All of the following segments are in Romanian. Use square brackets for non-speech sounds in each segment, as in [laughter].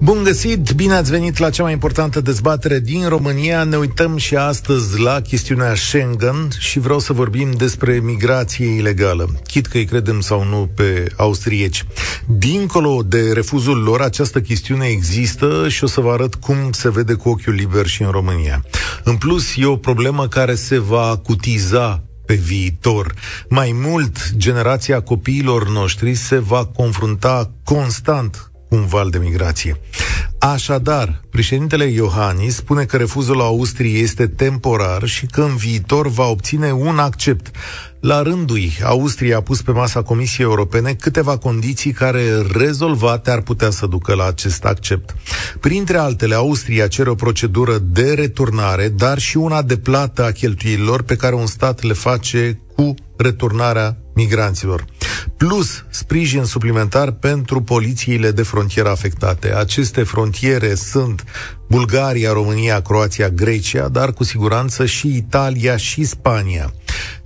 Bun găsit, bine ați venit la cea mai importantă dezbatere din România. Ne uităm și astăzi la chestiunea Schengen și vreau să vorbim despre migrație ilegală, chit că îi credem sau nu pe austrieci. Dincolo de refuzul lor, această chestiune există și o să vă arăt cum se vede cu ochiul liber și în România. În plus, e o problemă care se va cutiza pe viitor. Mai mult, generația copiilor noștri se va confrunta constant un val de migrație. Așadar, președintele Iohannis spune că refuzul Austriei este temporar și că în viitor va obține un accept. La rândul Austria a pus pe masa Comisiei Europene câteva condiții care, rezolvate, ar putea să ducă la acest accept. Printre altele, Austria cere o procedură de returnare, dar și una de plată a cheltuielilor pe care un stat le face cu returnarea migranților. Plus sprijin suplimentar pentru polițiile de frontieră afectate. Aceste frontiere sunt Bulgaria, România, Croația, Grecia, dar cu siguranță și Italia și Spania.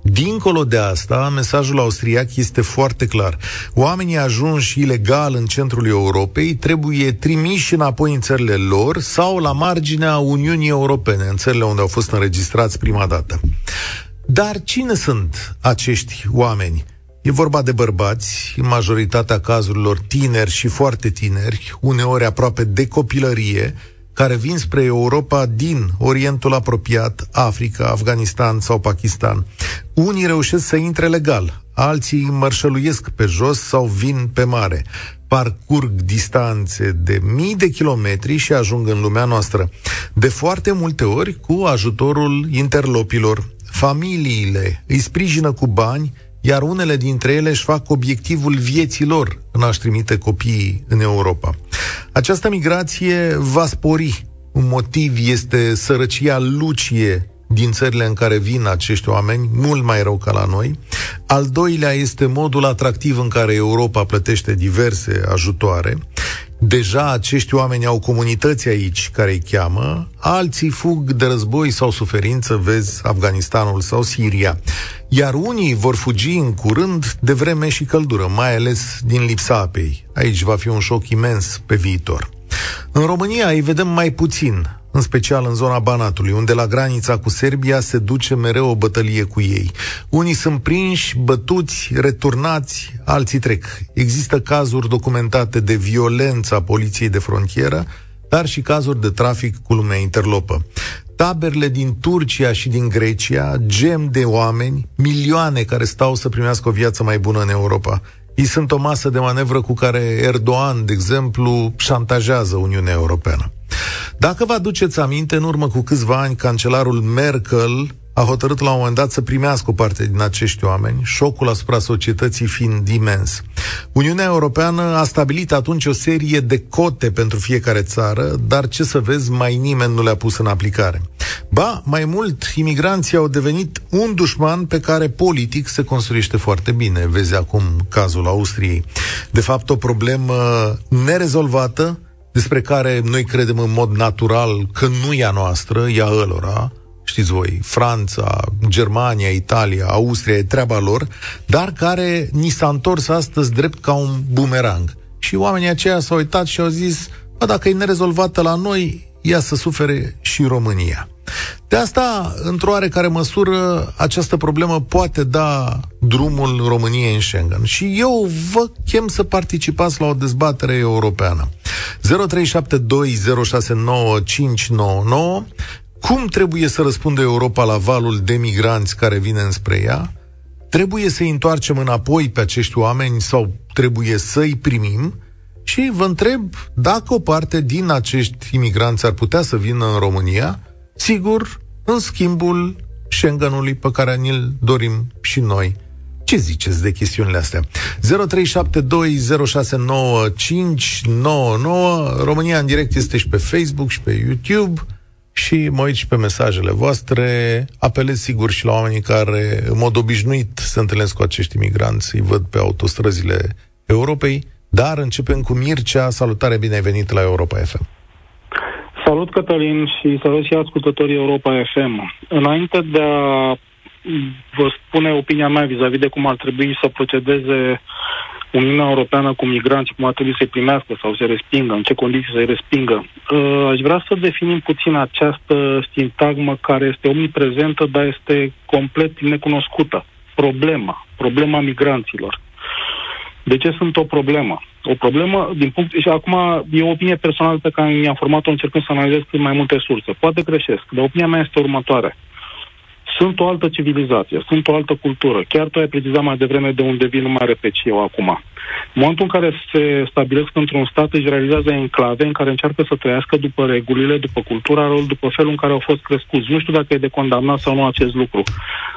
Dincolo de asta, mesajul austriac este foarte clar. Oamenii ajunși ilegal în centrul Europei trebuie trimiși înapoi în țările lor sau la marginea Uniunii Europene, în țările unde au fost înregistrați prima dată. Dar cine sunt acești oameni? E vorba de bărbați, în majoritatea cazurilor tineri și foarte tineri, uneori aproape de copilărie, care vin spre Europa din Orientul apropiat, Africa, Afganistan sau Pakistan. Unii reușesc să intre legal, alții mărșăluiesc pe jos sau vin pe mare. Parcurg distanțe de mii de kilometri și ajung în lumea noastră. De foarte multe ori cu ajutorul interlopilor. Familiile îi sprijină cu bani, iar unele dintre ele își fac obiectivul vieții lor în a-și trimite copiii în Europa. Această migrație va spori. Un motiv este sărăcia lucie din țările în care vin acești oameni, mult mai rău ca la noi. Al doilea este modul atractiv în care Europa plătește diverse ajutoare. Deja acești oameni au comunități aici care îi cheamă, alții fug de război sau suferință, vezi Afganistanul sau Siria. Iar unii vor fugi în curând de vreme și căldură, mai ales din lipsa apei. Aici va fi un șoc imens pe viitor. În România îi vedem mai puțin, în special în zona Banatului, unde la granița cu Serbia se duce mereu o bătălie cu ei. Unii sunt prinși, bătuți, returnați, alții trec. Există cazuri documentate de violență a poliției de frontieră, dar și cazuri de trafic cu lumea interlopă. Taberele din Turcia și din Grecia, gem de oameni, milioane care stau să primească o viață mai bună în Europa. Ei sunt o masă de manevră cu care Erdogan, de exemplu, șantajează Uniunea Europeană. Dacă vă aduceți aminte, în urmă cu câțiva ani, cancelarul Merkel a hotărât la un moment dat să primească o parte din acești oameni, șocul asupra societății fiind imens. Uniunea Europeană a stabilit atunci o serie de cote pentru fiecare țară, dar ce să vezi, mai nimeni nu le-a pus în aplicare. Ba, mai mult, imigranții au devenit un dușman pe care politic se construiește foarte bine. Vezi acum cazul Austriei. De fapt, o problemă nerezolvată, despre care noi credem în mod natural că nu e a noastră, e a ălora, știți voi, Franța, Germania, Italia, Austria, e treaba lor, dar care ni s-a întors astăzi drept ca un bumerang. Și oamenii aceia s-au uitat și au zis, bă, dacă e nerezolvată la noi, ea să sufere și România. De asta, într-o oarecare măsură, această problemă poate da drumul României în Schengen. Și eu vă chem să participați la o dezbatere europeană. 0372069599 Cum trebuie să răspundă Europa la valul de migranți care vine înspre ea? Trebuie să-i întoarcem înapoi pe acești oameni sau trebuie să-i primim? Și vă întreb dacă o parte din acești imigranți ar putea să vină în România, sigur, în schimbul Schengenului pe care ni-l dorim și noi. Ce ziceți de chestiunile astea? 0372069599 România în direct este și pe Facebook și pe YouTube și mă uit și pe mesajele voastre. Apelez sigur și la oamenii care în mod obișnuit se întâlnesc cu acești imigranți, îi văd pe autostrăzile Europei, dar începem cu Mircea. Salutare, bine ai venit la Europa FM. Salut, Cătălin, și salut și ascultătorii Europa FM. Înainte de a vă spune opinia mea vis-a-vis de cum ar trebui să procedeze Uniunea Europeană cu migranți, cum ar trebui să-i primească sau să-i respingă, în ce condiții să-i respingă. Uh, aș vrea să definim puțin această sintagmă care este omniprezentă, dar este complet necunoscută. Problema, problema migranților. De ce sunt o problemă? O problemă, din punct, și acum e o opinie personală pe care mi-am format-o încercând să analizez cât mai multe surse. Poate greșesc, dar opinia mea este următoarea. Sunt o altă civilizație, sunt o altă cultură. Chiar tu ai precizat mai devreme de unde vin, nu mai repet și eu acum. În momentul în care se stabilesc într-un stat, își realizează enclave în care încearcă să trăiască după regulile, după cultura lor, după felul în care au fost crescuți. Nu știu dacă e de condamnat sau nu acest lucru.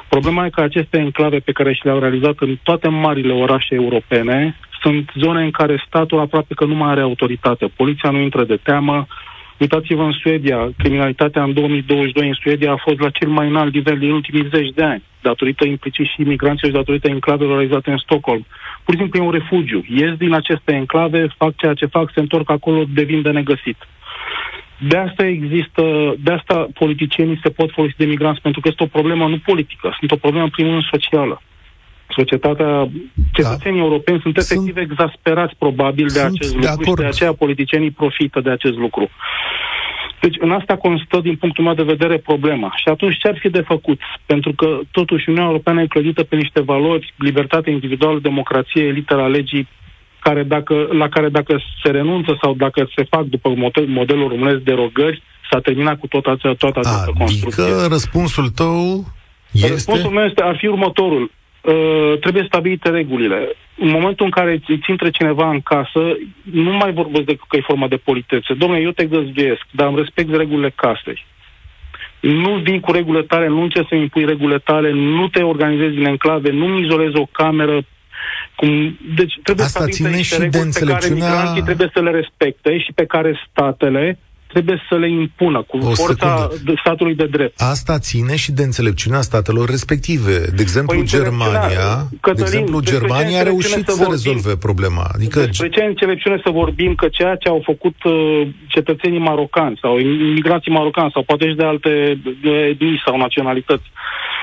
Problema e că aceste enclave pe care și le-au realizat în toate marile orașe europene sunt zone în care statul aproape că nu mai are autoritate. Poliția nu intră de teamă, Uitați-vă în Suedia, criminalitatea în 2022 în Suedia a fost la cel mai înalt nivel din ultimii zeci de ani, datorită implicit și imigranților și datorită enclavelor realizate în Stockholm. Pur și simplu e un refugiu. Ies din aceste enclave, fac ceea ce fac, se întorc acolo, devin de negăsit. De asta există, de asta politicienii se pot folosi de migranți, pentru că este o problemă nu politică, sunt o problemă în primul rând socială societatea, cetățenii da. europeni sunt efectiv sunt, exasperați probabil de acest de lucru acord. și de aceea politicienii profită de acest lucru. Deci în asta constă, din punctul meu de vedere, problema. Și atunci ce ar fi de făcut? Pentru că totuși Uniunea Europeană e clădită pe niște valori, libertate individuală, democrație, litera legii, care dacă, la care dacă se renunță sau dacă se fac după model, modelul românesc derogări, s-a terminat cu tot acea, toată această adică construcție. Adică răspunsul tău este... Răspunsul meu este, ar fi următorul. Uh, trebuie stabilite regulile. În momentul în care îți intre cineva în casă, nu mai vorbesc de că e forma de politețe. Domnule, eu te găzduiesc, dar îmi respect regulile casei. Nu vin cu regulile tale, nu încerci să impui regulile tale, nu te organizezi în enclave, nu izolezi o cameră. Cum... Deci trebuie Asta ține și de înțelepciunea... pe care trebuie să le respecte și pe care statele trebuie să le impună cu o forța secundă. statului de drept. Asta ține și de înțelepciunea statelor respective. De exemplu, păi, Germania, Cătălin, de exemplu, Germania a reușit să, să rezolve problema. Adică... Despre ce înțelepciune să vorbim că ceea ce au făcut uh, cetățenii marocani sau imigrații marocani sau poate și de alte etnii sau naționalități Uh,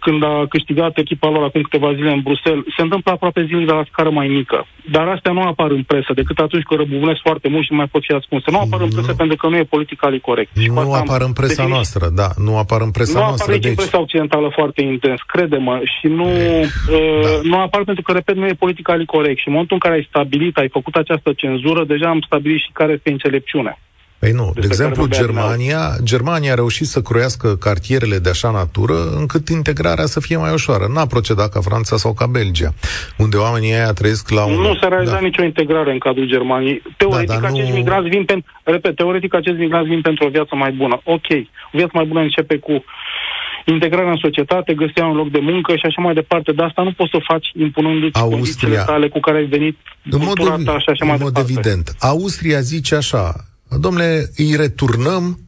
când a câștigat echipa lor acum câteva zile în Bruxelles, se întâmplă aproape zilnic la scară mai mică. Dar astea nu apar în presă, decât atunci când răbuvnesc foarte mult și nu mai pot fi ascunse. Nu apar în presă nu. pentru că nu e politica corect. Nu apar în presa definit. noastră, da. Nu apar în presa nu noastră. Nu apar deci... în presa occidentală foarte intens, crede-mă. Și nu, e, uh, da. nu apar pentru că, repet, nu e politica corect. Și în momentul în care ai stabilit, ai făcut această cenzură, deja am stabilit și care este înțelepciunea. Păi nu, de exemplu, Germania, Germania a reușit să croiască cartierele de așa natură încât integrarea să fie mai ușoară. N-a procedat ca Franța sau ca Belgia, unde oamenii aia trăiesc la un... Nu s-a realizat da. nicio integrare în cadrul Germaniei. Teoretic, da, acești nu... migranți vin pentru... Repet, teoretic, acești migranți vin pentru o viață mai bună. Ok, o viață mai bună începe cu integrarea în societate, găsirea un loc de muncă și așa mai departe. Dar asta nu poți să o faci impunându-ți Austria, condițiile tale cu care ai venit, în mod, ta și așa mai mod departe. evident. Austria zice așa, domnule, îi returnăm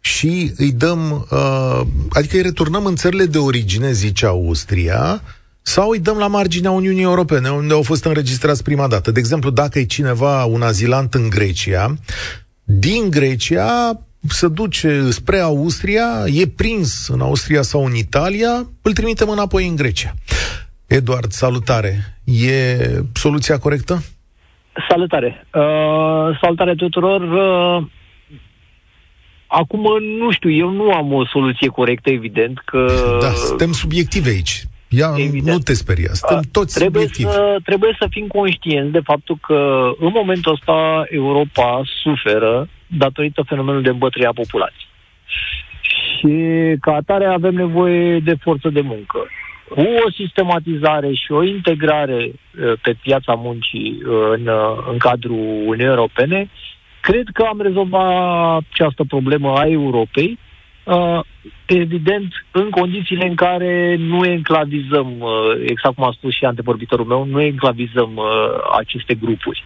și îi dăm, uh, adică îi returnăm în țările de origine, zice Austria, sau îi dăm la marginea Uniunii Europene, unde au fost înregistrați prima dată. De exemplu, dacă e cineva, un azilant în Grecia, din Grecia se duce spre Austria, e prins în Austria sau în Italia, îl trimitem înapoi în Grecia. Eduard, salutare. E soluția corectă? Salutare! Uh, salutare tuturor! Uh, acum, nu știu, eu nu am o soluție corectă, evident, că... Da, suntem subiective aici. Ia, evident. nu te speria, suntem uh, toți trebuie subiectivi. Să, trebuie să fim conștienți de faptul că în momentul ăsta Europa suferă datorită fenomenului de îmbătrânire a populației. Și ca atare avem nevoie de forță de muncă cu o sistematizare și o integrare uh, pe piața muncii uh, în, uh, în cadrul Uniunii Europene, cred că am rezolvat această problemă a Europei, evident, în condițiile în care nu enclavizăm, exact cum a spus și antevorbitorul meu, nu enclavizăm aceste grupuri.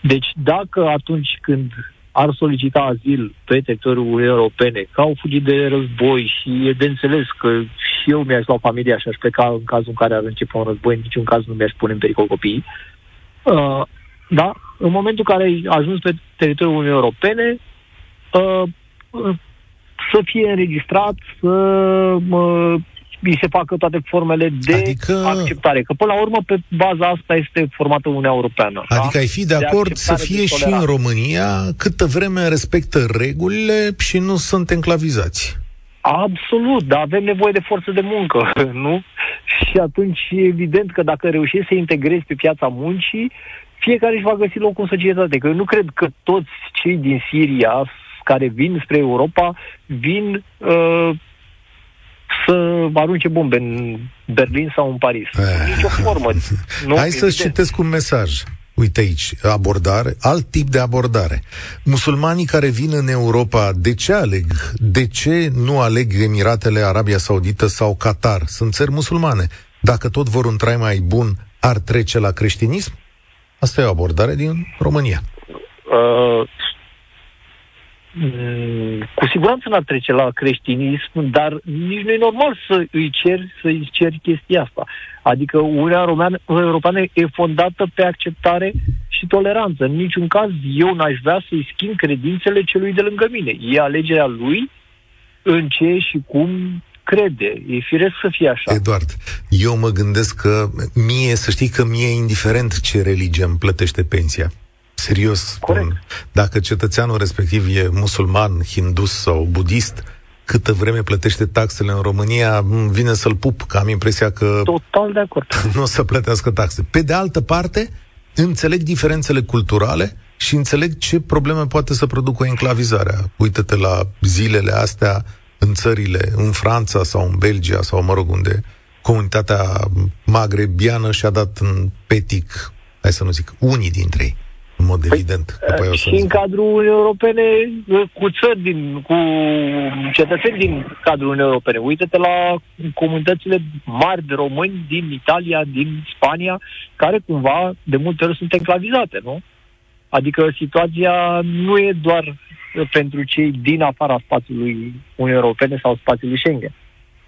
Deci, dacă atunci când ar solicita azil pe teritoriul Uniunii Europene, că au fugit de război și e de înțeles că și eu mi-aș lua familia și aș pleca în cazul în care ar începe un război, în niciun caz nu mi-aș pune în pericol copiii. Uh, da? În momentul în care ai ajuns pe teritoriul Uniunii Europene, uh, uh, să fie înregistrat, să uh, îi se facă toate formele de adică... acceptare. Că până la urmă, pe baza asta este formată Uniunea Europeană. Da? Adică da? ai fi de acord de să fie și în România câtă vreme respectă regulile și nu sunt enclavizați. Absolut, dar avem nevoie de forță de muncă, [laughs] nu? Și atunci e evident că dacă reușești să integrezi pe piața muncii, fiecare își va găsi locul în societate. Că eu nu cred că toți cei din Siria care vin spre Europa vin uh, să arunce bombe în Berlin sau în Paris. Eh. Nici o formă. [laughs] Nu? Hai să citesc un mesaj. Uite aici, abordare, alt tip de abordare. Musulmanii care vin în Europa, de ce aleg? De ce nu aleg Emiratele, Arabia Saudită sau Qatar? Sunt țări musulmane. Dacă tot vor un trai mai bun, ar trece la creștinism? Asta e o abordare din România. Uh, Mm, cu siguranță n-ar trece la creștinism, dar nici nu e normal să îi ceri, să îi ceri chestia asta. Adică Uniunea Europeană e fondată pe acceptare și toleranță. În niciun caz eu n-aș vrea să-i schimb credințele celui de lângă mine. E alegerea lui în ce și cum crede. E firesc să fie așa. Eduard, eu mă gândesc că mie, să știi că mie e indiferent ce religie îmi plătește pensia. Serios spun. Dacă cetățeanul respectiv e musulman, hindus sau budist, câtă vreme plătește taxele în România, vine să-l pup, că am impresia că... Total de acord. [laughs] nu o să plătească taxe. Pe de altă parte, înțeleg diferențele culturale și înțeleg ce probleme poate să producă enclavizarea. Uită-te la zilele astea în țările, în Franța sau în Belgia sau, mă rog, unde comunitatea magrebiană și-a dat în petic, hai să nu zic, unii dintre ei în mod păi, evident. După și în cadrul Uniunii Europene, cu țări, din, cu cetățeni din cadrul Uniunii Europene. Uită-te la comunitățile mari de români din Italia, din Spania, care cumva de multe ori sunt enclavizate, nu? Adică situația nu e doar pentru cei din afara spațiului Uniunii Europene sau spațiului Schengen.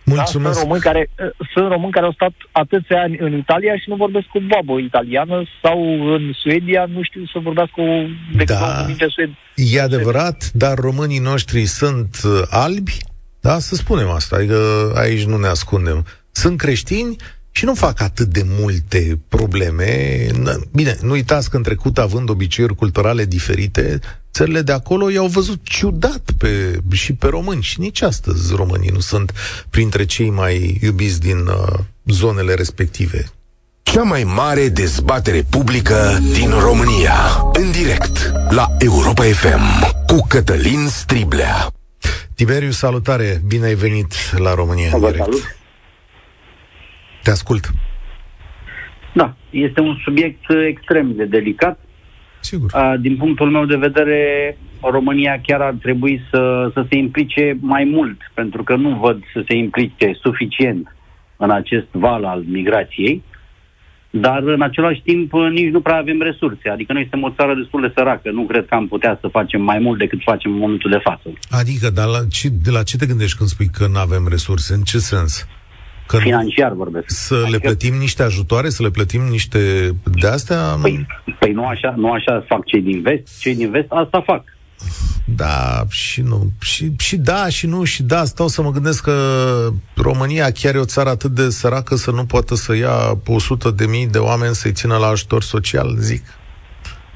Mulțumesc. Da? Sunt, români care, sunt români care au stat atâția ani în Italia și nu vorbesc cu babă italiană sau în Suedia nu știu să vorbească o da, sued. E adevărat, dar românii noștri sunt uh, albi, da, să spunem asta, adică aici nu ne ascundem. Sunt creștini și nu fac atât de multe probleme. Bine, nu uitați că în trecut, având obiceiuri culturale diferite, țările de acolo i-au văzut ciudat pe, și pe români. Și nici astăzi românii nu sunt printre cei mai iubiți din uh, zonele respective. Cea mai mare dezbatere publică din România. În direct la Europa FM cu Cătălin Striblea. Tiberiu, salutare! Bine ai venit la România în direct. Salut! Te ascult. Da, este un subiect extrem de delicat. Sigur. Din punctul meu de vedere, România chiar ar trebui să, să se implice mai mult, pentru că nu văd să se implice suficient în acest val al migrației, dar în același timp nici nu prea avem resurse. Adică noi suntem o țară destul de săracă. Nu cred că am putea să facem mai mult decât facem în momentul de față. Adică, dar la ce, de la ce te gândești când spui că nu avem resurse? În ce sens? Că Financiar vorbesc. Să adică... le plătim niște ajutoare, să le plătim niște de astea? Păi, păi nu, așa, nu așa fac cei din vest. Cei din vest asta fac. Da, și nu. Și, și da, și nu, și da. Stau să mă gândesc că România chiar e o țară atât de săracă să nu poată să ia 100 de mii de oameni să-i țină la ajutor social, zic.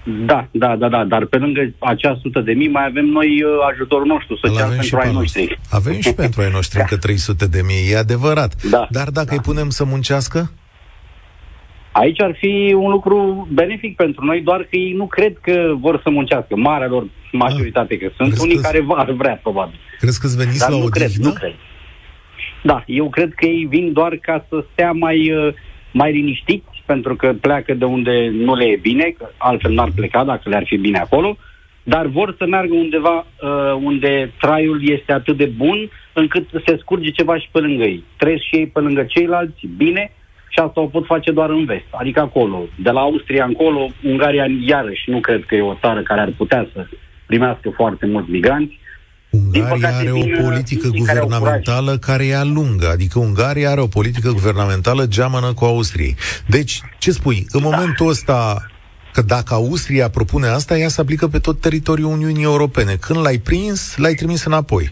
Da, da, da, da, dar pe lângă acea sută de mii mai avem noi uh, ajutorul nostru social pentru ai noștri. Avem și pentru ai noștri încă 300 de mii, e adevărat. Da, dar dacă da. îi punem să muncească? Aici ar fi un lucru benefic pentru noi, doar că ei nu cred că vor să muncească. Marea lor majoritate, că sunt Crezi unii că care ar vrea, probabil. Crezi că îți veniți Dar la nu o cred, nu cred. Da, eu cred că ei vin doar ca să stea mai, uh, mai liniștiți, pentru că pleacă de unde nu le e bine, că altfel n-ar pleca dacă le-ar fi bine acolo, dar vor să meargă undeva uh, unde traiul este atât de bun încât se scurge ceva și pe lângă ei. Trăiesc și ei pe lângă ceilalți, bine, și asta o pot face doar în vest, adică acolo. De la Austria încolo, Ungaria iarăși nu cred că e o țară care ar putea să primească foarte mulți migranți. Ungaria are o politică guvernamentală care e lungă, adică Ungaria are o politică guvernamentală geamănă cu Austria. Deci, ce spui, în da. momentul ăsta că dacă Austria propune asta, ea se aplică pe tot teritoriul Uniunii Europene. Când l-ai prins, l-ai trimis înapoi.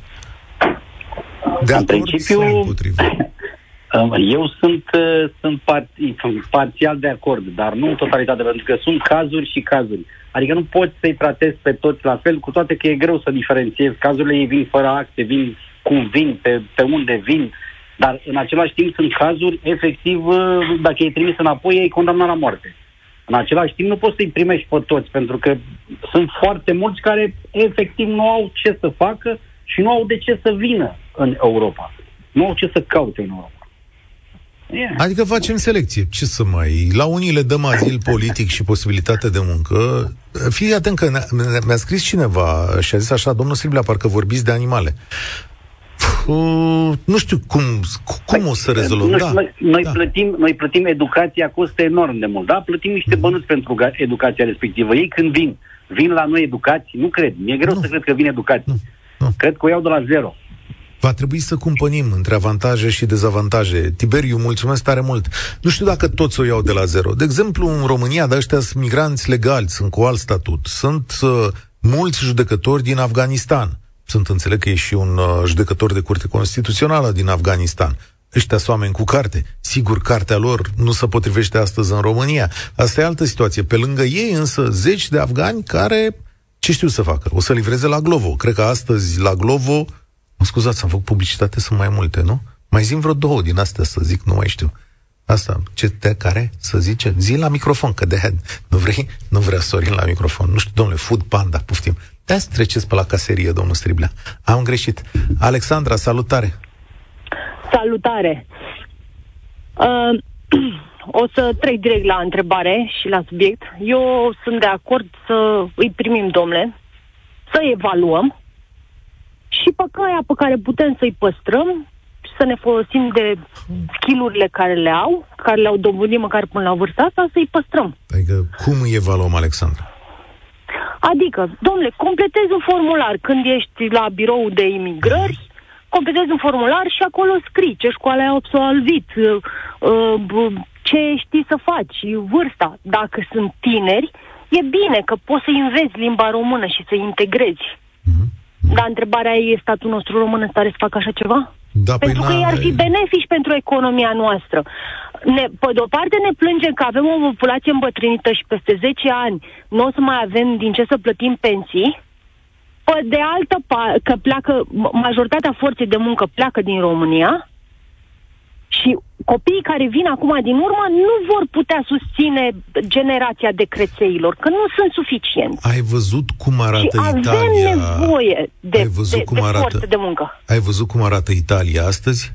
De în principiu, [laughs] Eu sunt, uh, sunt, parti, sunt parțial de acord, dar nu în totalitate, pentru că sunt cazuri și cazuri. Adică nu poți să-i tratezi pe toți la fel, cu toate că e greu să diferențiezi. Cazurile ei vin fără acte, vin cum vin, pe, pe unde vin, dar în același timp sunt cazuri, efectiv, uh, dacă e trimis înapoi, e condamnat la moarte. În același timp nu poți să-i primești pe toți, pentru că sunt foarte mulți care efectiv nu au ce să facă și nu au de ce să vină în Europa. Nu au ce să caute în Europa. Yeah. Adică facem selecție. Ce să mai... La unii le dăm azil politic și posibilitate de muncă. Fii atent că mi-a scris cineva și a zis așa, domnul Silvia, parcă vorbiți de animale. Uh, nu știu cum, cum păi, o să rezolvăm. da, noi, noi, da. plătim, noi plătim educația, costă enorm de mult, da? Plătim niște mm. bănuți pentru educația respectivă. Ei când vin, vin la noi educați, nu cred. Mi-e greu nu. să cred că vin educați. Nu. Nu. Cred că o iau de la zero. Va trebui să cumpănim între avantaje și dezavantaje. Tiberiu, mulțumesc tare mult. Nu știu dacă toți o iau de la zero. De exemplu, în România, de ăștia sunt migranți legali, sunt cu alt statut. Sunt uh, mulți judecători din Afganistan. Sunt, înțeleg că e și un uh, judecător de curte constituțională din Afganistan. Ăștia sunt oameni cu carte. Sigur, cartea lor nu se potrivește astăzi în România. Asta e altă situație. Pe lângă ei, însă, zeci de afgani care ce știu să facă? O să livreze la Glovo. Cred că astăzi la Glovo Mă scuzați, am făcut publicitate, sunt mai multe, nu? Mai zim vreo două din astea să zic, nu mai știu. Asta, ce te care să zice? Zi la microfon, că de nu vrei? Nu vrea Sorin la microfon. Nu știu, domnule, Food Panda, puftim. de treceți pe la caserie, domnul Striblea. Am greșit. Alexandra, salutare! Salutare! Uh, [clears throat] o să trec direct la întrebare și la subiect. Eu sunt de acord să îi primim, domnule, să evaluăm și pe caia pe care putem să-i păstrăm și să ne folosim de skillurile care le au, care le-au dobândit măcar până la vârsta asta, să-i păstrăm. Adică cum îi evaluăm, Alexandra? Adică, domnule, completezi un formular când ești la birou de imigrări, completezi un formular și acolo scrii ce școală ai absolvit, uh, uh, ce știi să faci, vârsta. Dacă sunt tineri, e bine că poți să înveți limba română și să integrezi. Mm-hmm. Dar întrebarea e, statul nostru român în stare să facă așa ceva? Da, păi pentru păi că ar fi benefici pentru economia noastră. Ne, pe de o parte ne plângem că avem o populație îmbătrânită și peste 10 ani nu o să mai avem din ce să plătim pensii, pe de altă parte, că pleacă, majoritatea forței de muncă pleacă din România și copiii care vin acum din urmă nu vor putea susține generația de crețeilor, că nu sunt suficienți. Ai văzut cum arată și Italia? avem nevoie de, Ai văzut de, cum de arată... forță de muncă. Ai văzut cum arată Italia astăzi?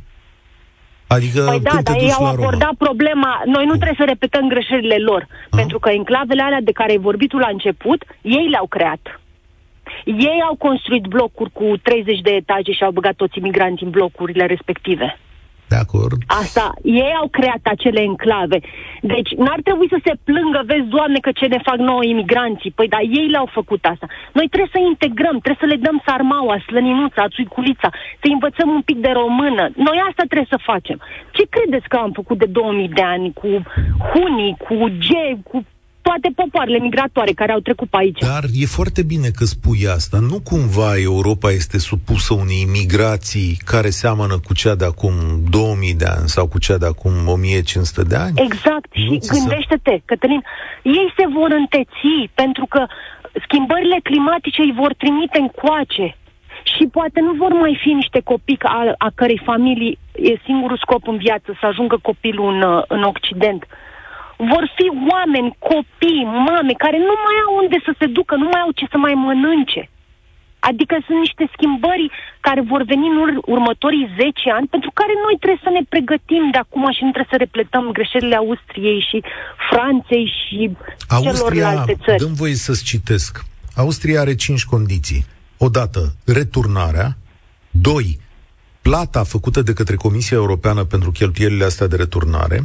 Adică păi da, dar ei au abordat problema. Noi nu trebuie să repetăm greșelile lor, A? pentru că enclavele alea de care ai vorbit tu la început, ei le-au creat. Ei au construit blocuri cu 30 de etaje și au băgat toți imigranți în blocurile respective. De acord. Asta, ei au creat acele enclave. Deci n-ar trebui să se plângă, vezi, Doamne, că ce ne fac nouă imigranții. Păi, dar ei le-au făcut asta. Noi trebuie să integrăm, trebuie să le dăm sarmaua, slăninuța, țuiculița, să învățăm un pic de română. Noi asta trebuie să facem. Ce credeți că am făcut de 2000 de ani cu hunii, cu gei, cu toate popoarele migratoare care au trecut pe aici. Dar e foarte bine că spui asta. Nu cumva Europa este supusă unei imigrații care seamănă cu cea de acum 2000 de ani sau cu cea de acum 1500 de ani? Exact. Nu și gândește-te, să... Cătălin, ei se vor înteți pentru că schimbările climatice îi vor trimite în coace. Și poate nu vor mai fi niște copii a, a cărei familii e singurul scop în viață să ajungă copilul în, în Occident vor fi oameni, copii, mame, care nu mai au unde să se ducă, nu mai au ce să mai mănânce. Adică sunt niște schimbări care vor veni în ur- următorii 10 ani, pentru care noi trebuie să ne pregătim de acum și nu trebuie să repletăm greșelile Austriei și Franței și Austria, celorlalte țări. dăm voie să-ți citesc. Austria are 5 condiții. Odată, returnarea. Doi, plata făcută de către Comisia Europeană pentru cheltuielile astea de returnare.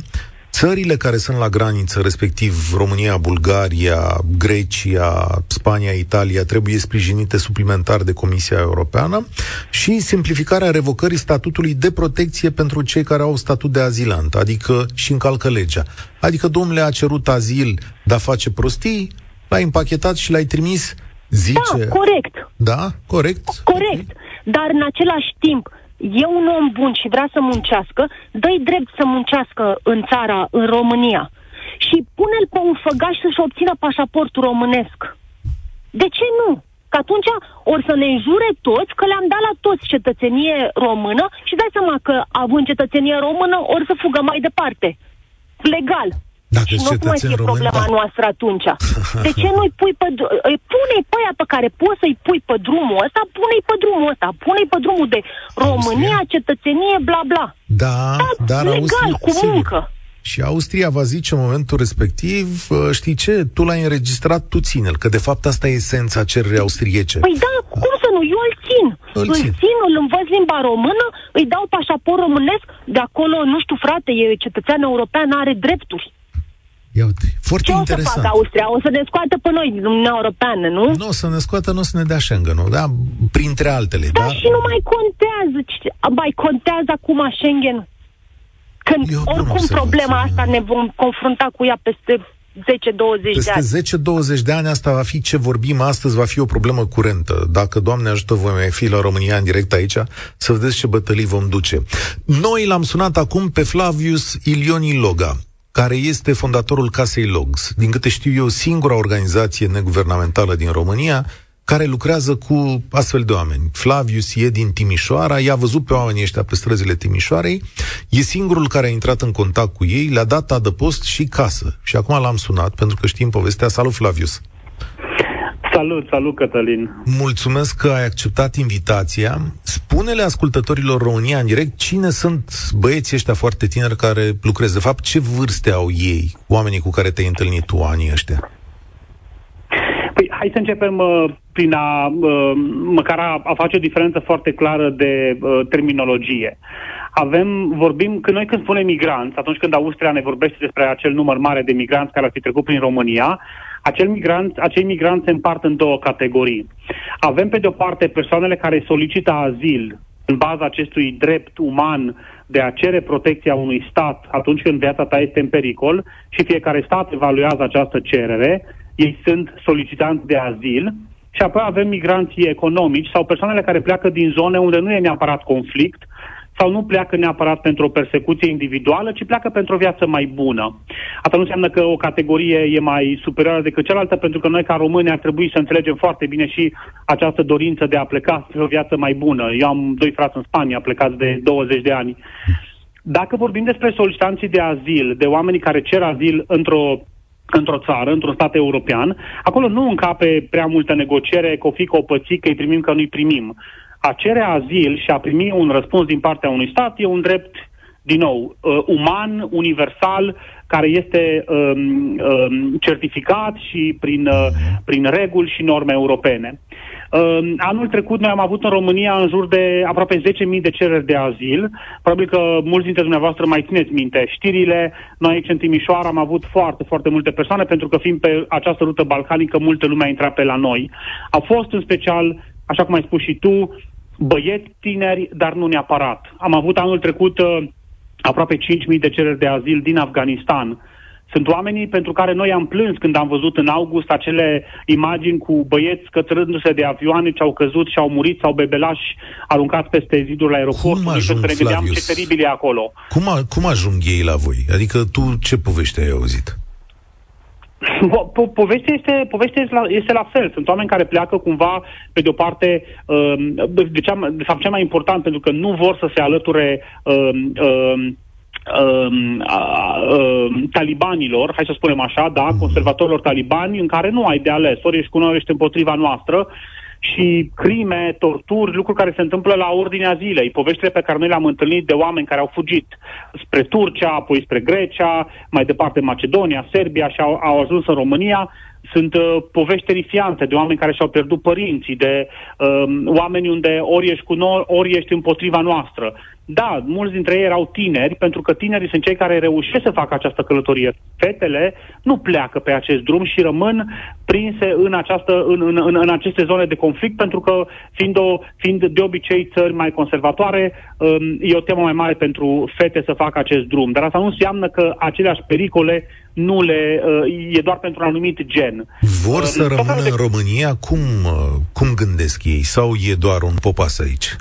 Țările care sunt la graniță, respectiv România, Bulgaria, Grecia, Spania, Italia, trebuie sprijinite suplimentar de Comisia Europeană și simplificarea revocării statutului de protecție pentru cei care au statut de azilant, adică și încalcă legea. Adică domnule a cerut azil, dar face prostii, l-ai împachetat și l-ai trimis, zice... Da, corect. Da, corect. Corect. Okay. Dar în același timp, e un om bun și vrea să muncească, dă-i drept să muncească în țara, în România. Și pune-l pe un făgaș să-și obțină pașaportul românesc. De ce nu? Că atunci or să ne jure toți că le-am dat la toți cetățenie română și dai seama că având cetățenie română or să fugă mai departe. Legal. Dacă și nu o să mai fie român, problema da. noastră atunci. [laughs] De ce nu-i pui pe... dr- îi Pune-i pe aia pe care poți să-i pui pe drumul ăsta, pune-i pe drumul ăsta, pune-i pe drumul de România, cetățenie, bla bla. Da, dar legal, Austria, cu sigur. muncă. Și Austria va zice în momentul respectiv, uh, știi ce, tu l-ai înregistrat, tu ține-l, că de fapt asta e esența cererii austriece. Păi da, cum să nu? Eu îl țin. Îl Îl țin. țin, îl învăț limba română, îi dau pașaport românesc, de acolo, nu știu, frate, e cetățean european, are drepturi. Ia uite, foarte Ce o să interesant. facă Austria? O să ne scoată pe noi din Uniunea Europeană, nu? Nu o să ne scoată, nu o să ne dea schengen nu? Da, printre altele, Da, da? și nu mai contează. Ce- Mai contează acum Schengen. Când E o bună oricum observație. problema asta ne vom confrunta cu ea peste 10-20 de ani. Peste 10-20 de ani asta va fi ce vorbim astăzi, va fi o problemă curentă. Dacă, Doamne ajută, voi mai fi la România în direct aici, să vedeți ce bătălii vom duce. Noi l-am sunat acum pe Flavius Ilioni Loga, care este fondatorul Casei Logs. Din câte știu eu, singura organizație neguvernamentală din România care lucrează cu astfel de oameni. Flavius e din Timișoara, i-a văzut pe oamenii ăștia pe străzile Timișoarei, e singurul care a intrat în contact cu ei, le-a dat adăpost și casă. Și acum l-am sunat, pentru că știm povestea. Salut, Flavius! Salut, salut Cătălin. Mulțumesc că ai acceptat invitația. Spune-le ascultătorilor România în direct cine sunt băieții ăștia foarte tineri care lucrează. De fapt, ce vârste au ei, oamenii cu care te-ai întâlnit tu anii ăștia? Păi, hai să începem uh, prin a, uh, măcar a, a face o diferență foarte clară de uh, terminologie. Avem, vorbim, când noi când spunem migranți, atunci când Austria ne vorbește despre acel număr mare de migranți care ar fi trecut prin România, acel migranți, acei migranți se împart în două categorii. Avem, pe de-o parte, persoanele care solicită azil în baza acestui drept uman de a cere protecția unui stat atunci când viața ta este în pericol și fiecare stat evaluează această cerere, ei sunt solicitanți de azil și apoi avem migranții economici sau persoanele care pleacă din zone unde nu e neapărat conflict sau nu pleacă neapărat pentru o persecuție individuală, ci pleacă pentru o viață mai bună. Asta nu înseamnă că o categorie e mai superioară decât cealaltă, pentru că noi ca români ar trebui să înțelegem foarte bine și această dorință de a pleca spre o viață mai bună. Eu am doi frați în Spania, plecați de 20 de ani. Dacă vorbim despre solicitanții de azil, de oamenii care cer azil într-o într-o țară, într-un stat european, acolo nu încape prea multă negociere, că o fi, că o păți, că îi primim, că nu-i primim. A cere azil și a primi un răspuns din partea unui stat e un drept, din nou, uh, uman, universal, care este um, um, certificat și prin, uh, prin reguli și norme europene. Uh, anul trecut noi am avut în România în jur de aproape 10.000 de cereri de azil. Probabil că mulți dintre dumneavoastră mai țineți minte știrile. Noi aici în Timișoara am avut foarte, foarte multe persoane pentru că fiind pe această rută balcanică, multă lume a intrat pe la noi. Au fost în special, așa cum ai spus și tu, băieți tineri, dar nu neapărat. Am avut anul trecut uh, aproape 5.000 de cereri de azil din Afganistan. Sunt oamenii pentru care noi am plâns când am văzut în august acele imagini cu băieți cătrându-se de avioane ce au căzut și au murit sau bebelași aruncați peste zidul aeroportului Cum pentru ajung, că ne gândeam Flavius? ce teribil e acolo. Cum, a, cum ajung ei la voi? Adică tu ce povești ai auzit? [laughs] Po- po- povestea este, povestea este, la, este la fel. Sunt oameni care pleacă cumva, pe de o parte, um, de, cea, de fapt, cea mai important, pentru că nu vor să se alăture um, um, um, a, um, talibanilor, hai să spunem așa, da, conservatorilor talibani, în care nu ai de ales. Ori ești cu noi, ori ești împotriva noastră și crime, torturi, lucruri care se întâmplă la ordinea zilei. Poveștile pe care noi le-am întâlnit de oameni care au fugit spre Turcia, apoi spre Grecia, mai departe Macedonia, Serbia și au, au ajuns în România, sunt uh, povești terifiante de oameni care și-au pierdut părinții, de uh, oameni unde ori ești cu noi, ori ești împotriva noastră. Da, mulți dintre ei erau tineri, pentru că tinerii sunt cei care reușesc să facă această călătorie. Fetele nu pleacă pe acest drum și rămân prinse în, această, în, în, în, în aceste zone de conflict, pentru că fiind, o, fiind de obicei țări mai conservatoare, um, e o temă mai mare pentru fete să facă acest drum. Dar asta nu înseamnă că aceleași pericole nu le, uh, e doar pentru un anumit gen. Vor Uh, să tot felul rămână de- în România? Cum, uh, cum gândesc ei? Sau e doar un popas aici?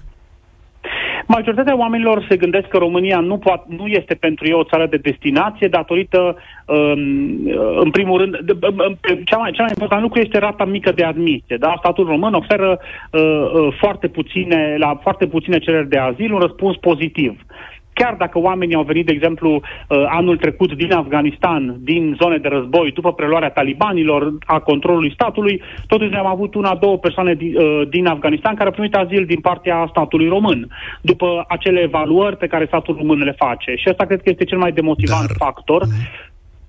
Majoritatea oamenilor se gândesc că România nu, poate, nu este pentru ei o țară de destinație datorită, um, în primul rând, de, cea, mai, cea mai important lucru este rata mică de admisie. Da? Statul român oferă uh, uh, foarte puține, la foarte puține cereri de azil un răspuns pozitiv chiar dacă oamenii au venit, de exemplu, uh, anul trecut din Afganistan, din zone de război, după preluarea talibanilor, a controlului statului, totuși am avut una, două persoane din, uh, din Afganistan care au primit azil din partea statului român, după acele evaluări pe care statul român le face. Și asta cred că este cel mai demotivant Dar... factor.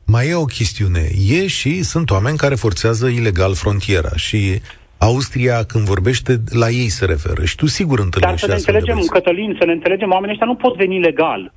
Mai e o chestiune. E și sunt oameni care forțează ilegal frontiera și Austria, când vorbește, la ei se referă. Și tu sigur întâlnești Dar să ne înțelegem, Cătălin, să ne înțelegem, oamenii ăștia nu pot veni legal.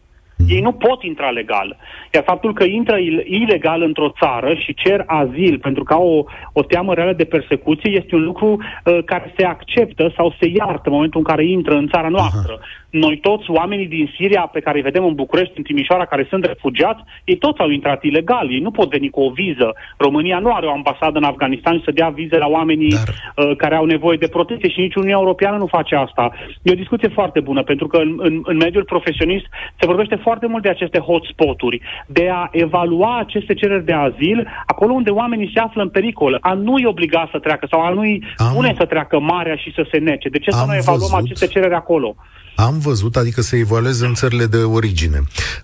Ei nu pot intra legal. Iar faptul că intră ilegal într-o țară și cer azil pentru că au o, o teamă reală de persecuție este un lucru uh, care se acceptă sau se iartă în momentul în care intră în țara noastră. Aha. Noi toți, oamenii din Siria pe care îi vedem în București, în Timișoara, care sunt refugiați, ei toți au intrat ilegal. Ei nu pot veni cu o viză. România nu are o ambasadă în Afganistan să dea vize la oamenii Dar... uh, care au nevoie de protecție și nici Uniunea Europeană nu face asta. E o discuție foarte bună, pentru că în, în, în mediul profesionist se vorbește foarte mult de aceste hotspoturi, de a evalua aceste cereri de azil acolo unde oamenii se află în pericol, a nu-i obliga să treacă sau a nu-i Am... spune să treacă marea și să se nece. De ce Am să nu evaluăm văzut... aceste cereri acolo? Am văzut, adică să evalueze în țările de origine.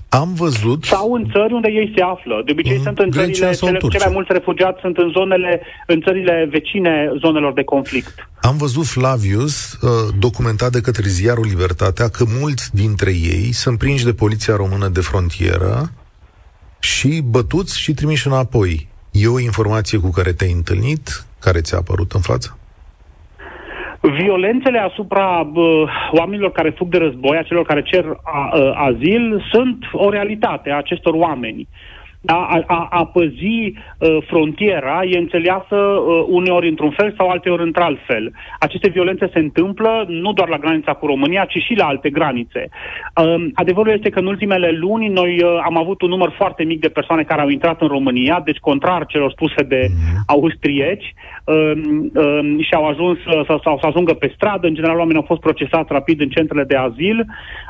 Am văzut... Sau în țări unde ei se află. De obicei în sunt în țările, cele, cele mai mulți refugiați sunt în zonele, în țările vecine zonelor de conflict. Am văzut Flavius, uh, documentat de către ziarul Libertatea, că mulți dintre ei sunt prinși de poliția română de frontieră și bătuți și trimiși înapoi. E o informație cu care te-ai întâlnit, care ți-a apărut în față? Violențele asupra uh, oamenilor care fug de război, a celor care cer a, uh, azil, sunt o realitate a acestor oameni. A, a, a păzi uh, frontiera e înțeleasă uh, uneori într-un fel sau alteori într-alt fel. Aceste violențe se întâmplă nu doar la granița cu România, ci și la alte granițe. Uh, adevărul este că în ultimele luni noi uh, am avut un număr foarte mic de persoane care au intrat în România, deci contrar celor spuse de mhm. austrieci, uh, uh, și au ajuns uh, să, să, să ajungă pe stradă. În general, oamenii au fost procesați rapid în centrele de azil,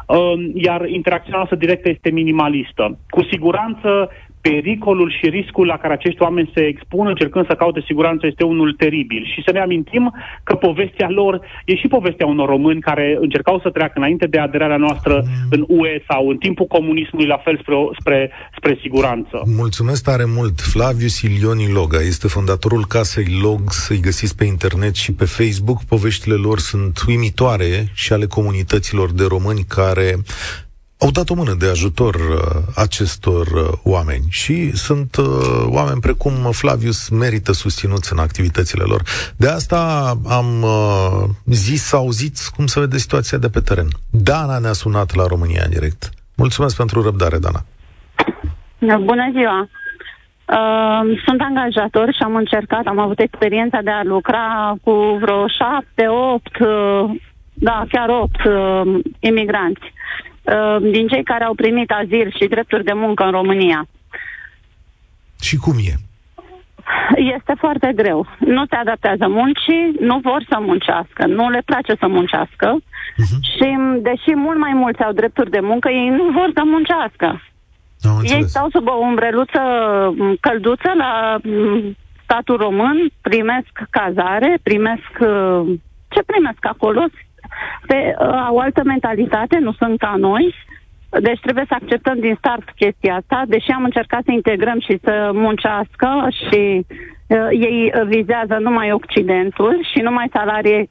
uh, iar interacțiunea noastră directă este minimalistă. Cu siguranță, pericolul și riscul la care acești oameni se expun încercând să caute siguranță este unul teribil. Și să ne amintim că povestea lor e și povestea unor români care încercau să treacă înainte de aderarea noastră în UE sau în timpul comunismului la fel spre, spre, spre siguranță. Mulțumesc tare mult! Flavius Ilioni Loga este fondatorul casei Log, să-i găsiți pe internet și pe Facebook. Poveștile lor sunt uimitoare și ale comunităților de români care au dat o mână de ajutor uh, acestor uh, oameni și sunt uh, oameni precum Flavius merită susținuți în activitățile lor. De asta am uh, zis să auziți cum se vede situația de pe teren. Dana ne-a sunat la România în direct. Mulțumesc pentru răbdare, Dana. Bună ziua! Uh, sunt angajator și am încercat, am avut experiența de a lucra cu vreo șapte, opt, uh, da, chiar opt uh, imigranți Uh, din cei care au primit azil și drepturi de muncă în România. Și cum e? Este foarte greu. Nu se adaptează muncii, nu vor să muncească, nu le place să muncească uh-huh. și, deși mult mai mulți au drepturi de muncă, ei nu vor să muncească. Ei stau sub o umbreluță călduță la statul român, primesc cazare, primesc uh, ce primesc acolo, pe, uh, au altă mentalitate, nu sunt ca noi, deci trebuie să acceptăm din start chestia asta, deși am încercat să integrăm și să muncească și uh, ei vizează numai Occidentul și numai salarii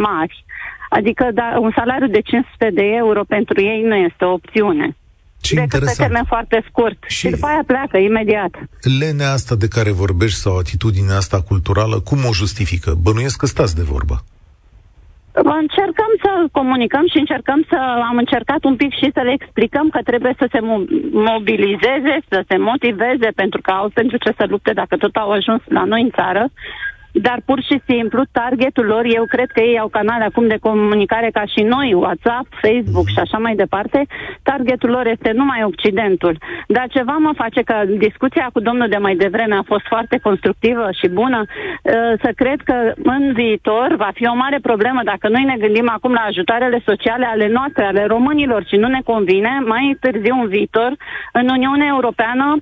mari. Adică da, un salariu de 500 de euro pentru ei nu este o opțiune. Ce decât interesant. pe termen foarte scurt. Și, și după aia pleacă imediat. Lenea asta de care vorbești sau atitudinea asta culturală, cum o justifică? Bănuiesc că stați de vorbă. Încercăm să comunicăm și încercăm să am încercat un pic și să le explicăm că trebuie să se mobilizeze, să se motiveze pentru că au pentru ce să lupte dacă tot au ajuns la noi în țară. Dar pur și simplu targetul lor, eu cred că ei au canale acum de comunicare ca și noi, WhatsApp, Facebook și așa mai departe, targetul lor este numai Occidentul. Dar ceva mă face că discuția cu domnul de mai devreme a fost foarte constructivă și bună, uh, să cred că în viitor va fi o mare problemă dacă noi ne gândim acum la ajutoarele sociale ale noastre, ale românilor și nu ne convine, mai târziu în viitor, în Uniunea Europeană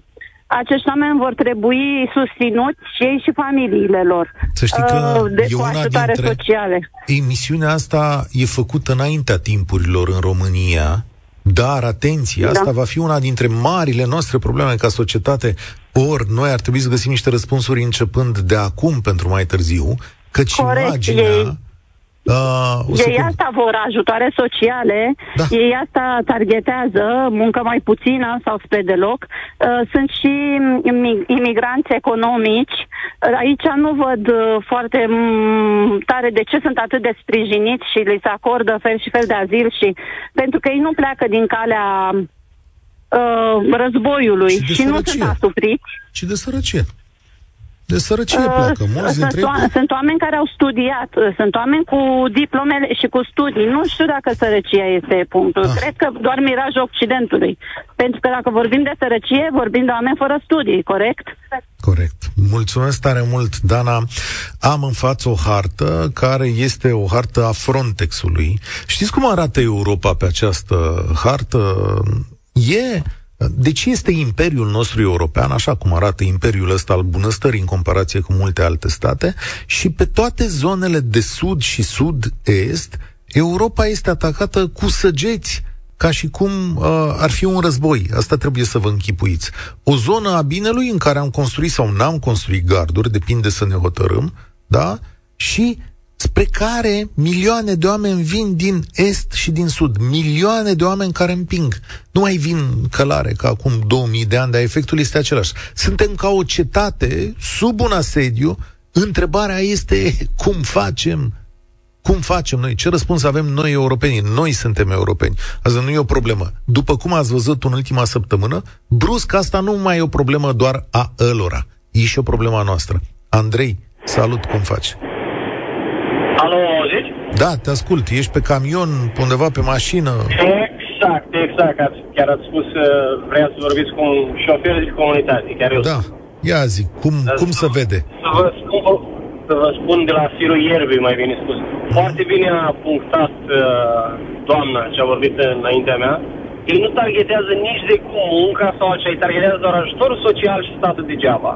acești oameni vor trebui susținuți și ei și familiile lor. Să știi că uh, de, e una dintre sociale. Emisiunea asta e făcută înaintea timpurilor în România, dar, atenție, da. asta va fi una dintre marile noastre probleme ca societate. Ori noi ar trebui să găsim niște răspunsuri începând de acum pentru mai târziu, căci Corect, imaginea... Ei Uh, ei asta vor ajutoare sociale, da. ei asta targetează muncă mai puțină sau spre deloc. Uh, sunt și imigranți economici. Uh, aici nu văd uh, foarte tare de ce sunt atât de sprijiniți și li se acordă fel și fel de azil și pentru că ei nu pleacă din calea uh, războiului și, și nu sunt asupriți. Și de sărăcie. De sărăcie uh, pleacă. Mulți sunt, dintre o- sunt oameni care au studiat, uh, sunt oameni cu diplome și cu studii. Nu știu dacă sărăcia este punctul. Ah. Cred că doar mirajul Occidentului. Pentru că dacă vorbim de sărăcie, vorbim de oameni fără studii, corect? Corect. Mulțumesc tare mult, Dana. Am în față o hartă care este o hartă a Frontexului. Știți cum arată Europa pe această hartă? E deci este imperiul nostru european, așa cum arată imperiul ăsta al bunăstării în comparație cu multe alte state, și pe toate zonele de sud și sud-est, Europa este atacată cu săgeți, ca și cum uh, ar fi un război. Asta trebuie să vă închipuiți. O zonă a binelui în care am construit sau n-am construit garduri, depinde să ne hotărâm, da? Și spre care milioane de oameni vin din est și din sud. Milioane de oameni care împing. Nu mai vin călare ca acum 2000 de ani, dar efectul este același. Suntem ca o cetate sub un asediu. Întrebarea este cum facem cum facem noi? Ce răspuns avem noi europenii? Noi suntem europeni. Asta nu e o problemă. După cum ați văzut în ultima săptămână, brusc asta nu mai e o problemă doar a ălora. E și o problemă a noastră. Andrei, salut, cum faci? Alo, auziți? Da, te ascult. Ești pe camion, undeva pe mașină? Exact, exact. Ați, chiar ați spus că vreau să vorbiți cu un șofer de comunitate. Chiar eu da. Ia zi, cum, da, cum se vede? Să vă, spun, să vă spun de la firul ierbii, mai bine spus. Foarte bine a punctat uh, doamna ce a vorbit înaintea mea. Ei nu targetează nici de cum munca sau așa, ei targetează doar ajutorul social și statul degeaba.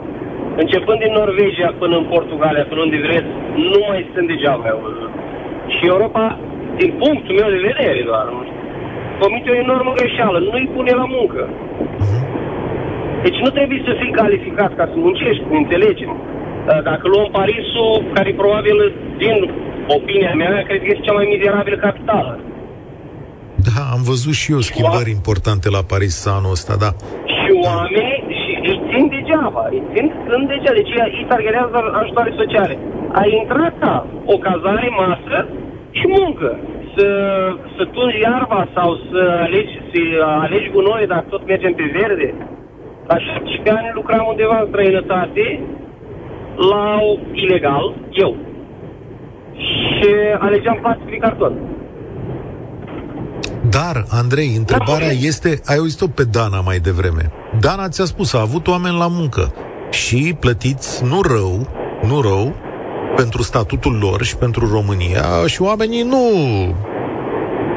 Începând din Norvegia până în Portugalia, până unde vreți, nu mai sunt degeaba. Și Europa, din punctul meu de vedere doar, comite o enormă greșeală, nu-i pune la muncă. Deci nu trebuie să fii calificat ca să muncești, înțelegem. Dacă luăm Parisul, care probabil, din opinia mea, cred că este cea mai mizerabilă capitală. Da, am văzut și eu schimbări importante la Paris anul ăsta, da. Și oamenii îi țin degeaba, îi țin când degeaba, deci îi targetează ajutoare sociale. A intrat ca o cazare, masă și muncă. Să, să tungi iarba sau să alegi, să alegi gunoi dacă tot mergem pe verde. La 17 ani lucram undeva în străinătate, la ilegal, eu. Și alegeam plastic carton. Dar, Andrei, întrebarea da, este, ai auzit-o pe Dana mai devreme. Dana ți-a spus, a avut oameni la muncă și plătiți nu rău, nu rău, pentru statutul lor și pentru România și oamenii nu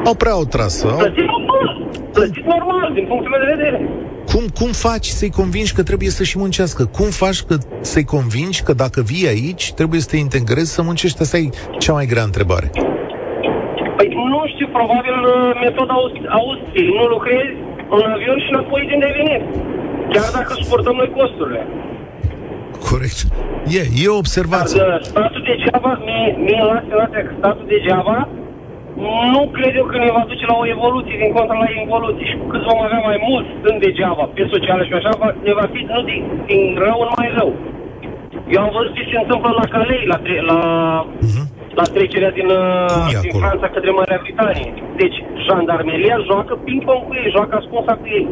au prea o trasă. Au... Plătiți normal, plătiți normal, din punctul meu de vedere. Cum, cum faci să-i convingi că trebuie să și muncească? Cum faci că, să-i convingi că dacă vii aici, trebuie să te integrezi, să muncești? Asta e cea mai grea întrebare. Păi nu știu, probabil uh, metoda Austriei. Nu lucrezi în avion și înapoi din de venit. Chiar dacă suportăm noi costurile. Corect. E, e o observație. Dar, uh, statul degeaba, mie, mie la senzația că statul degeaba nu cred eu că ne va duce la o evoluție, din contra la involuție. Și cu cât vom avea mai mult stând degeaba pe sociale și așa, ne va fi nu din, din rău în mai rău. Eu am văzut ce se întâmplă la Calei, la, la uh-huh la trecerea din, uh, din Franța către Marea Britanie. Deci, jandarmeria joacă ping-pong cu ei, joacă ascunsa cu ei.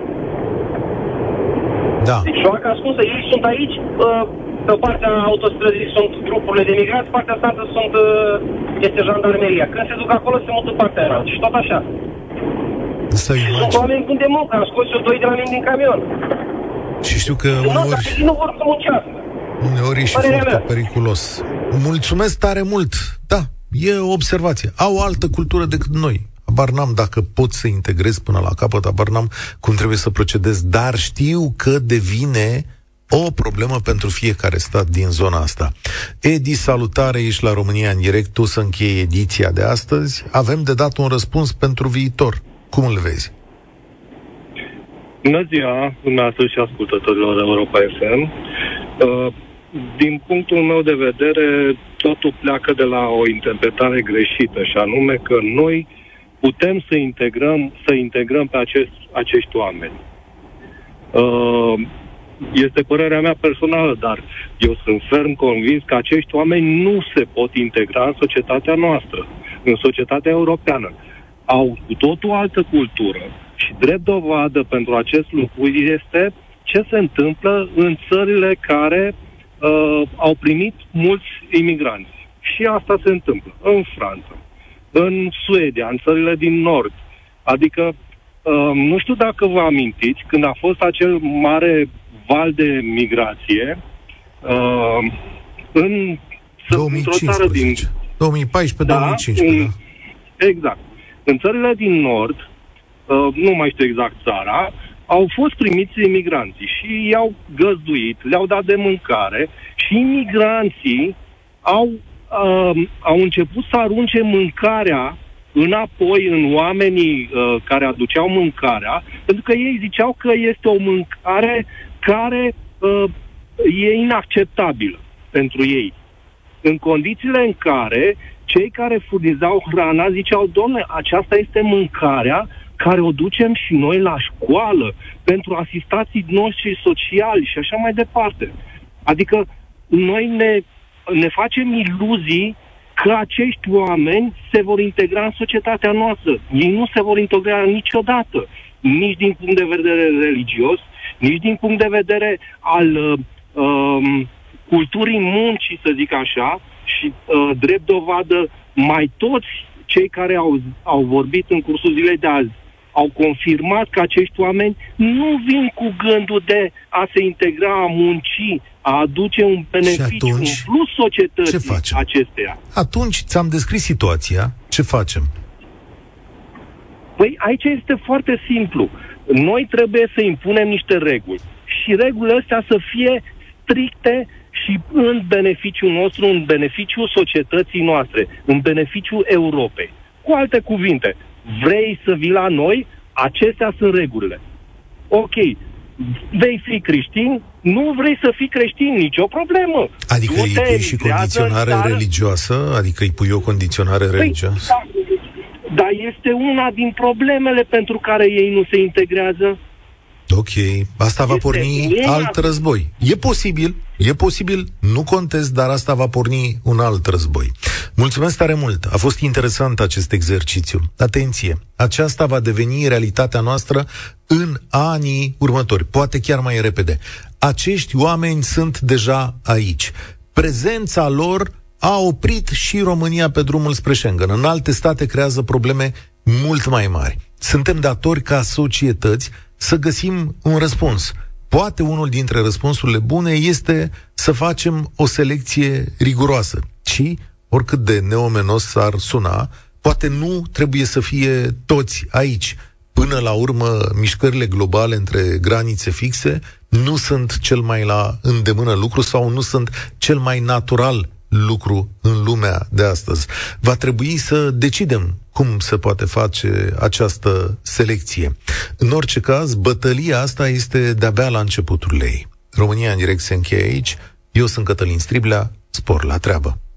Da. Deci joacă ascunsă. Ei sunt aici uh, pe partea autostrăzii sunt grupurile de migrați, partea asta sunt, uh, este jandarmeria. Când se duc acolo, se mută partea aia. Și tot așa. Să Sunt oameni când de muncă, am scos eu doi de la mine din camion. Și știu că Nu, uneori, dacă nu vor să muncească. Uneori e și Părerea foarte mea. periculos. Mulțumesc tare mult. Da, e o observație. Au o altă cultură decât noi. Abar n-am dacă pot să integrez până la capăt, abar n-am cum trebuie să procedez, dar știu că devine o problemă pentru fiecare stat din zona asta. Edi, salutare, ești la România în direct, tu să încheie ediția de astăzi. Avem de dat un răspuns pentru viitor. Cum îl vezi? Bună ziua, dumneavoastră și ascultătorilor Europa FM. Uh, Din punctul meu de vedere, totul pleacă de la o interpretare greșită, și anume că noi putem să integrăm, să integrăm pe acest, acești oameni. Uh, Este părerea mea personală, dar eu sunt ferm convins că acești oameni nu se pot integra în societatea noastră, în societatea europeană. Au cu totul altă cultură și drept dovadă pentru acest lucru este ce se întâmplă în țările care uh, au primit mulți imigranți. Și asta se întâmplă în Franța, în Suedia, în țările din Nord. Adică, uh, nu știu dacă vă amintiți, când a fost acel mare val de migrație, uh, în într-o țară din 2014-2015, da, da? în, exact. În țările din nord, uh, nu mai știu exact țara, au fost primiți imigranții și i-au găzduit, le-au dat de mâncare și imigranții au, uh, au început să arunce mâncarea înapoi în oamenii uh, care aduceau mâncarea, pentru că ei ziceau că este o mâncare care uh, e inacceptabilă pentru ei. În condițiile în care cei care furnizau hrana ziceau, domne, aceasta este mâncarea care o ducem și noi la școală pentru asistații noștri sociali și așa mai departe. Adică noi ne, ne facem iluzii că acești oameni se vor integra în societatea noastră. Ei nu se vor integra niciodată, nici din punct de vedere religios, nici din punct de vedere al uh, um, culturii muncii, să zic așa, și uh, drept dovadă, mai toți cei care au, au vorbit în cursul zilei de azi au confirmat că acești oameni nu vin cu gândul de a se integra, a munci, a aduce un beneficiu, un atunci, plus societății ce facem? acesteia. Atunci ți-am descris situația, ce facem? Păi aici este foarte simplu. Noi trebuie să impunem niște reguli. Și regulile astea să fie stricte și în beneficiul nostru, în beneficiul societății noastre, în beneficiul Europei. Cu alte cuvinte, vrei să vii la noi, acestea sunt regulile. Ok, vei fi creștin, nu vrei să fii creștin, nicio problemă. Adică îi Du-te, pui și emigrează în condiționare țară. religioasă? Adică îi pui o condiționare religioasă? da, dar este una din problemele pentru care ei nu se integrează. Ok, asta va Este porni una- alt război. E posibil, e posibil, nu contest, dar asta va porni un alt război. Mulțumesc tare mult, a fost interesant acest exercițiu. Atenție, aceasta va deveni realitatea noastră în anii următori, poate chiar mai repede. Acești oameni sunt deja aici. Prezența lor a oprit și România pe drumul spre Schengen. În alte state creează probleme mult mai mari. Suntem datori ca societăți să găsim un răspuns. Poate unul dintre răspunsurile bune este să facem o selecție riguroasă. Și, oricât de neomenos ar suna, poate nu trebuie să fie toți aici. Până la urmă, mișcările globale între granițe fixe nu sunt cel mai la îndemână lucru sau nu sunt cel mai natural lucru în lumea de astăzi. Va trebui să decidem cum se poate face această selecție. În orice caz, bătălia asta este de-abia la începutul ei. România în direct se încheie aici. Eu sunt Cătălin Striblea. Spor la treabă.